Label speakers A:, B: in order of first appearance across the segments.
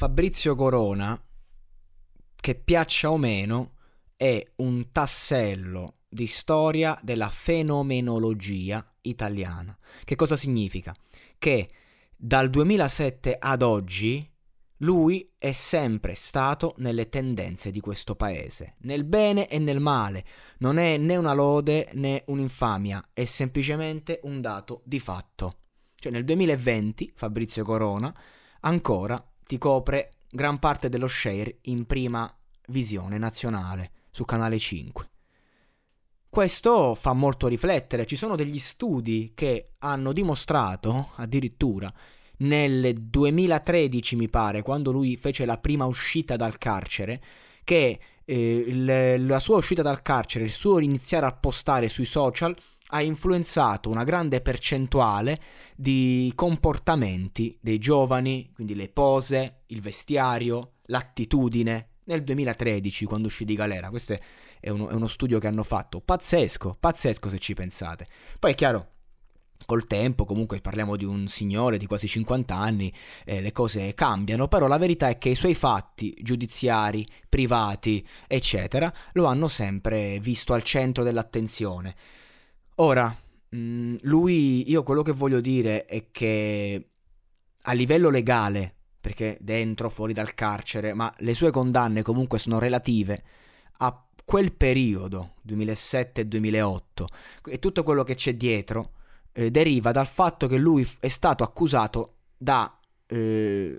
A: Fabrizio Corona, che piaccia o meno, è un tassello di storia della fenomenologia italiana. Che cosa significa? Che dal 2007 ad oggi lui è sempre stato nelle tendenze di questo paese, nel bene e nel male. Non è né una lode né un'infamia, è semplicemente un dato di fatto. Cioè nel 2020 Fabrizio Corona ancora ti copre gran parte dello share in prima visione nazionale su Canale 5. Questo fa molto riflettere, ci sono degli studi che hanno dimostrato addirittura nel 2013 mi pare, quando lui fece la prima uscita dal carcere, che eh, la sua uscita dal carcere, il suo iniziare a postare sui social ha influenzato una grande percentuale di comportamenti dei giovani, quindi le pose, il vestiario, l'attitudine, nel 2013 quando uscì di galera. Questo è uno, è uno studio che hanno fatto. Pazzesco, pazzesco se ci pensate. Poi è chiaro, col tempo, comunque parliamo di un signore di quasi 50 anni, eh, le cose cambiano, però la verità è che i suoi fatti giudiziari, privati, eccetera, lo hanno sempre visto al centro dell'attenzione. Ora, mm, lui, io quello che voglio dire è che a livello legale, perché dentro, fuori dal carcere, ma le sue condanne comunque sono relative a quel periodo, 2007-2008, e tutto quello che c'è dietro, eh, deriva dal fatto che lui è stato accusato da eh,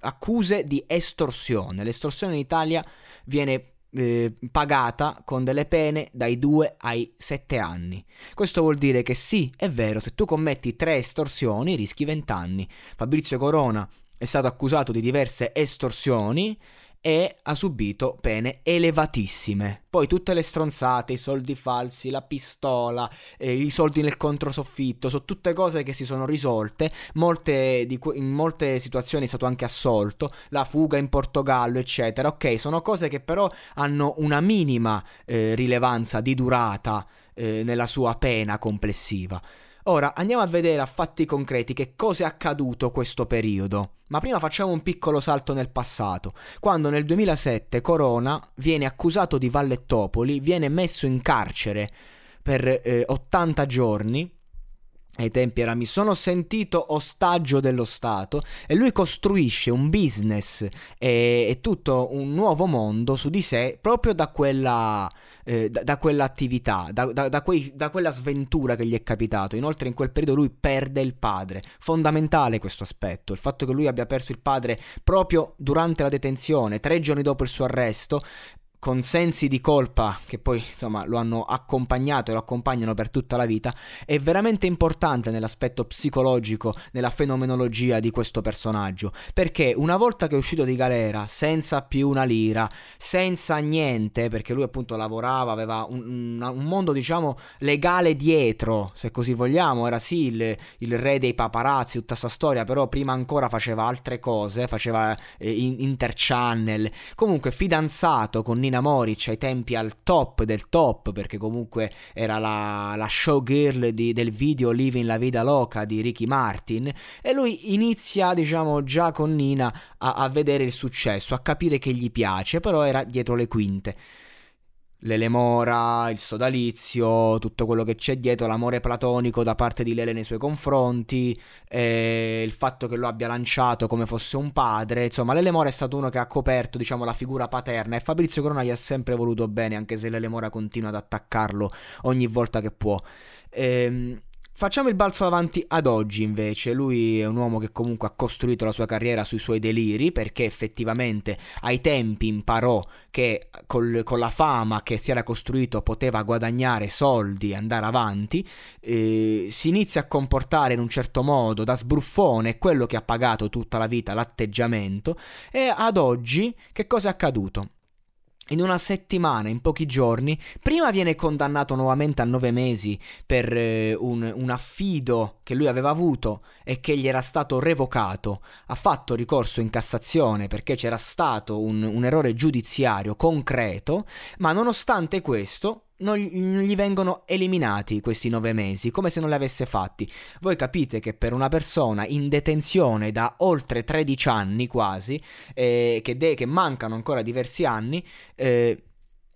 A: accuse di estorsione. L'estorsione in Italia viene eh, pagata con delle pene dai 2 ai 7 anni. Questo vuol dire che sì, è vero, se tu commetti 3 estorsioni rischi 20 anni. Fabrizio Corona è stato accusato di diverse estorsioni e ha subito pene elevatissime. Poi tutte le stronzate, i soldi falsi, la pistola, eh, i soldi nel controsoffitto, sono tutte cose che si sono risolte. Molte que- in molte situazioni è stato anche assolto, la fuga in Portogallo, eccetera. Ok, sono cose che però hanno una minima eh, rilevanza di durata eh, nella sua pena complessiva. Ora andiamo a vedere a fatti concreti che cosa è accaduto questo periodo. Ma prima facciamo un piccolo salto nel passato, quando nel 2007 Corona viene accusato di Vallettopoli, viene messo in carcere per eh, 80 giorni ai tempi era mi sono sentito ostaggio dello Stato e lui costruisce un business e, e tutto un nuovo mondo su di sé proprio da quella eh, da, da, quell'attività, da, da, quei, da quella sventura che gli è capitato. Inoltre in quel periodo lui perde il padre. Fondamentale questo aspetto, il fatto che lui abbia perso il padre proprio durante la detenzione, tre giorni dopo il suo arresto, con sensi di colpa che poi insomma lo hanno accompagnato e lo accompagnano per tutta la vita, è veramente importante nell'aspetto psicologico, nella fenomenologia di questo personaggio, perché una volta che è uscito di galera, senza più una lira, senza niente, perché lui appunto lavorava, aveva un, un mondo diciamo legale dietro, se così vogliamo, era sì il, il re dei paparazzi, tutta questa storia, però prima ancora faceva altre cose, faceva eh, interchannel, comunque fidanzato con Nina Moric ai tempi al top del top, perché comunque era la, la showgirl di, del video Living la Vida Loca di Ricky Martin, e lui inizia, diciamo, già con Nina a, a vedere il successo, a capire che gli piace, però era dietro le quinte l'elemora, il sodalizio, tutto quello che c'è dietro, l'amore platonico da parte di Lele nei suoi confronti, eh, il fatto che lo abbia lanciato come fosse un padre, insomma l'elemora è stato uno che ha coperto diciamo la figura paterna e Fabrizio Corona gli ha sempre voluto bene anche se l'elemora continua ad attaccarlo ogni volta che può. Ehm, Facciamo il balzo avanti ad oggi invece, lui è un uomo che comunque ha costruito la sua carriera sui suoi deliri perché effettivamente ai tempi imparò che col, con la fama che si era costruito poteva guadagnare soldi e andare avanti, eh, si inizia a comportare in un certo modo da sbruffone, quello che ha pagato tutta la vita l'atteggiamento e ad oggi che cosa è accaduto? In una settimana, in pochi giorni, prima viene condannato nuovamente a nove mesi per eh, un, un, affido che lui aveva avuto e che gli era stato revocato. Ha fatto ricorso in Cassazione perché c'era stato un, un errore giudiziario concreto, ma nonostante questo non gli vengono eliminati questi nove mesi, come se non li avesse fatti. Voi capite che per una persona in detenzione da oltre 13 anni quasi, eh, che, de- che, mancano ancora diversi anni, eh,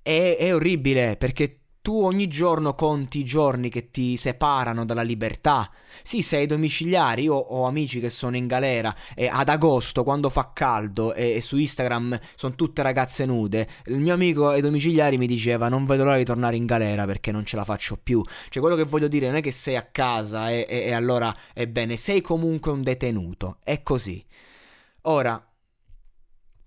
A: è, è orribile perché tu ogni giorno conti i giorni che ti separano dalla libertà. Sì, sei domiciliari, io ho amici che sono in galera e ad agosto quando fa caldo e, e su Instagram sono tutte ragazze nude, il mio amico ai domiciliari mi diceva non vedo l'ora di tornare in galera perché non ce la faccio più. Cioè quello che voglio dire non è che sei a casa e, e, e allora è bene, sei comunque un detenuto, è così. Ora,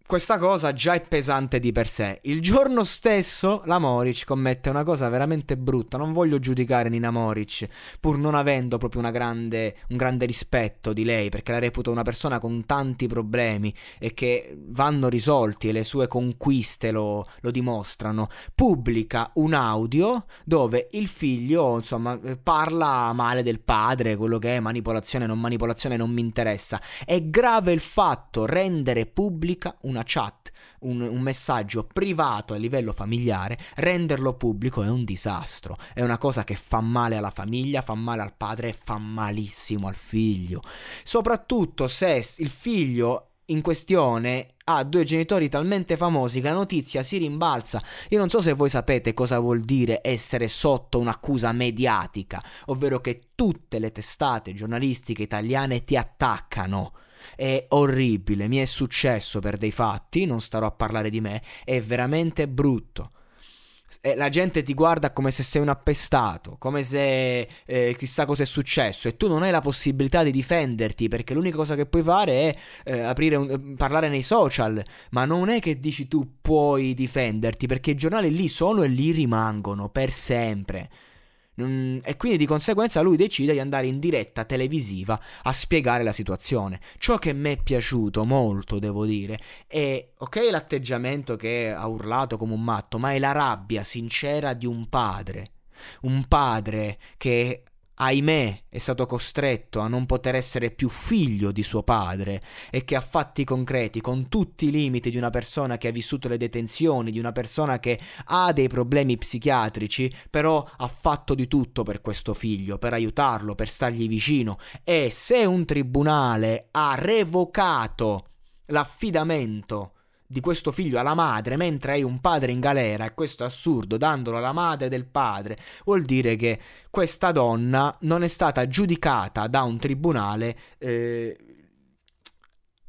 A: questa cosa già è pesante di per sé. Il giorno stesso la Moric commette una cosa veramente brutta. Non voglio giudicare Nina Moric, pur non avendo proprio grande, un grande rispetto di lei, perché la reputo una persona con tanti problemi e che vanno risolti e le sue conquiste lo, lo dimostrano. Pubblica un audio dove il figlio, insomma, parla male del padre, quello che è manipolazione, non manipolazione, non mi interessa. È grave il fatto rendere pubblica una una chat, un, un, messaggio privato a livello familiare, renderlo pubblico è un disastro. È una cosa che fa male alla famiglia, fa male al padre e fa malissimo al figlio. Soprattutto se il figlio in questione ha due genitori talmente famosi che la notizia si rimbalza. Io non so se voi sapete cosa vuol dire essere sotto un'accusa mediatica, ovvero che tutte le testate giornalistiche italiane ti attaccano è orribile, mi è successo per dei fatti, non starò a parlare di me, è veramente brutto. La gente ti guarda come se sei un appestato, come se eh, chissà cosa è successo e tu non hai la possibilità di difenderti perché l'unica cosa che puoi fare è eh, un, parlare nei social, ma non è che dici tu puoi difenderti perché i giornali lì sono e lì rimangono per sempre. Mm, e quindi di conseguenza lui decide di andare in diretta televisiva a spiegare la situazione. Ciò che mi è piaciuto molto, devo dire, è ok l'atteggiamento che ha urlato come un matto, ma è la rabbia sincera di un padre. Un padre che ahimè, è stato costretto a non poter essere più figlio di suo padre e che a fatti concreti, con tutti i limiti di una persona che ha vissuto le detenzioni, di una persona che ha dei problemi psichiatrici, però ha fatto di tutto per questo figlio, per aiutarlo, per stargli vicino. E se un tribunale ha revocato l'affidamento di questo figlio alla madre mentre hai un padre in galera e questo è assurdo dandolo alla madre del padre vuol dire che questa donna non è stata giudicata da un tribunale eh,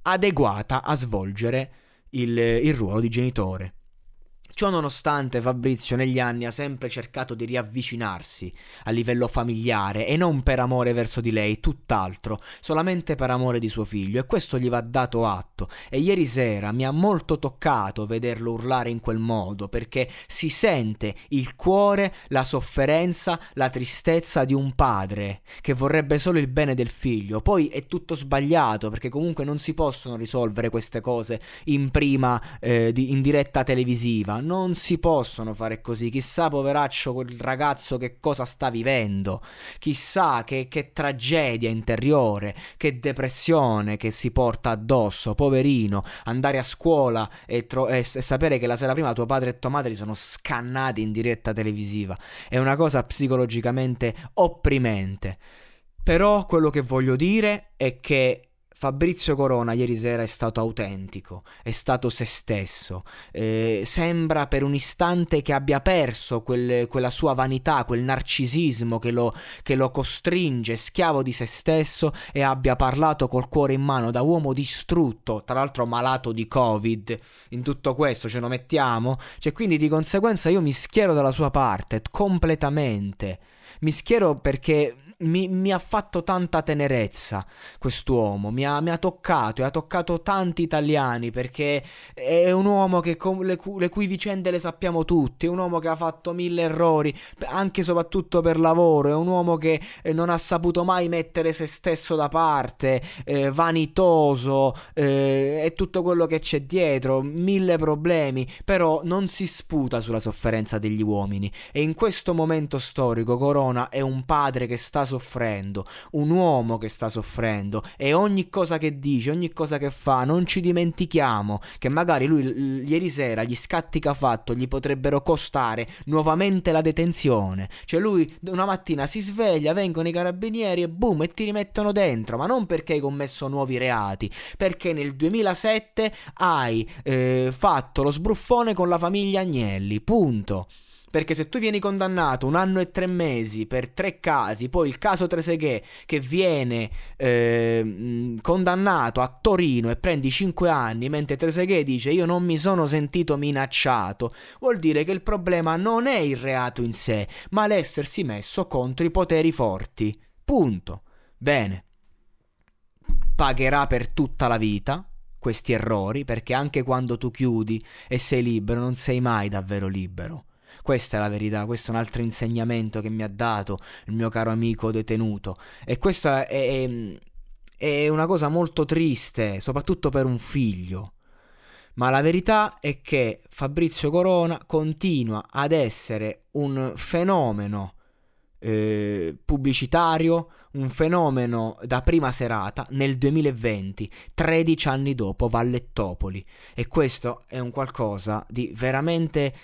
A: adeguata a svolgere il, il ruolo di genitore Ciò nonostante Fabrizio negli anni ha sempre cercato di riavvicinarsi a livello familiare e non per amore verso di lei, tutt'altro, solamente per amore di suo figlio e questo gli va dato atto e ieri sera mi ha molto toccato vederlo urlare in quel modo perché si sente il cuore, la sofferenza, la tristezza di un padre che vorrebbe solo il bene del figlio. Poi è tutto sbagliato perché comunque non si possono risolvere queste cose in prima eh, di, in diretta televisiva non si possono fare così. Chissà, poveraccio, quel ragazzo che cosa sta vivendo. Chissà che, che tragedia interiore, che depressione che si porta addosso. Poverino, andare a scuola e, tro- e, e sapere che la sera prima tuo padre e tua madre sono scannati in diretta televisiva. È una cosa psicologicamente opprimente. Però quello che voglio dire è che Fabrizio Corona ieri sera è stato autentico, è stato se stesso. Eh, sembra per un istante che abbia perso quel, quella sua vanità, quel narcisismo che lo, che lo, costringe, schiavo di se stesso, e abbia parlato col cuore in mano da uomo distrutto, tra l'altro malato di Covid. In tutto questo ce lo mettiamo? Cioè, quindi di conseguenza io mi schiero dalla sua parte completamente. Mi schiero perché mi, mi, ha fatto tanta tenerezza quest'uomo, mi ha, mi ha, toccato e ha toccato tanti italiani perché è un uomo che le, cu- le, cui vicende le sappiamo tutti, è un uomo che ha fatto mille errori, anche e soprattutto per lavoro, è un uomo che eh, non ha saputo mai mettere se stesso da parte, eh, vanitoso eh, e tutto quello che c'è dietro, mille problemi, però non si sputa sulla sofferenza degli uomini. E in questo momento storico Corona è un padre che sta soffrendo, un uomo che sta soffrendo e ogni cosa che dice, ogni cosa che fa, non ci dimentichiamo che magari lui l- ieri sera gli scatti che ha fatto gli potrebbero costare nuovamente la detenzione. Cioè lui una mattina si sveglia, vengono i carabinieri e boom e ti rimettono dentro, ma non perché hai commesso nuovi reati, perché nel 2007 hai eh, fatto lo sbruffone con la famiglia Agnelli, punto. Perché se tu vieni condannato un anno e tre mesi per tre casi, poi il caso Treseghe che viene eh, condannato a Torino e prendi cinque anni, mentre Treseghe dice io non mi sono sentito minacciato, vuol dire che il problema non è il reato in sé, ma l'essersi messo contro i poteri forti. Punto. Bene. Pagherà per tutta la vita questi errori, perché anche quando tu chiudi e sei libero, non sei mai davvero libero. Questa è la verità, questo è un altro insegnamento che mi ha dato il mio caro amico detenuto. E questa è, è una cosa molto triste, soprattutto per un figlio. Ma la verità è che Fabrizio Corona continua ad essere un fenomeno eh, pubblicitario, un fenomeno da prima serata nel 2020, 13 anni dopo Vallettopoli. E questo è un qualcosa di veramente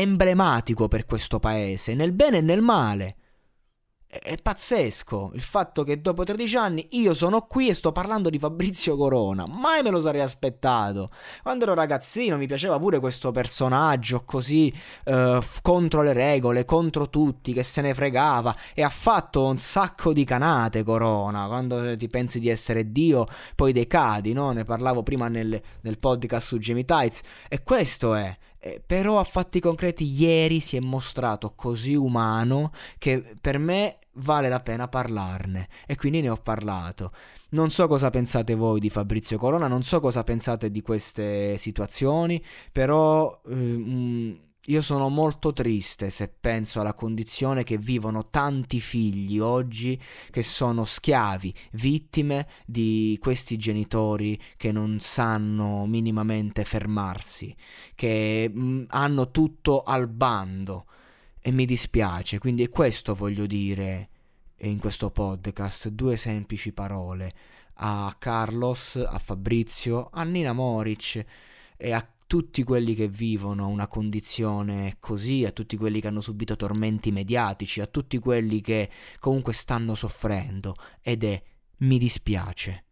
A: emblematico per questo paese, nel bene e nel male. È pazzesco il fatto che dopo 13 anni io sono qui e sto parlando di Fabrizio Corona. Mai me lo sarei aspettato. Quando ero ragazzino mi piaceva pure questo personaggio così uh, contro le regole, contro tutti, che se ne fregava e ha fatto un sacco di canate Corona. Quando ti pensi di essere Dio, poi decadi, no? Ne parlavo prima nel, nel podcast su Jamie Tights. E questo è. Eh, però a fatti concreti ieri si è mostrato così umano che per me vale la pena parlarne e quindi ne ho parlato. Non so cosa pensate voi di Fabrizio Corona, non so cosa pensate di queste situazioni, però eh, io sono molto triste se penso alla condizione che vivono tanti figli oggi che sono schiavi, vittime di questi genitori che non sanno minimamente fermarsi, che mm, hanno tutto al bando. E mi dispiace, quindi questo voglio dire in questo podcast, due semplici parole a Carlos, a Fabrizio, a Nina Moric e a tutti quelli che vivono una condizione così, a tutti quelli che hanno subito tormenti mediatici, a tutti quelli che comunque stanno soffrendo ed è mi dispiace.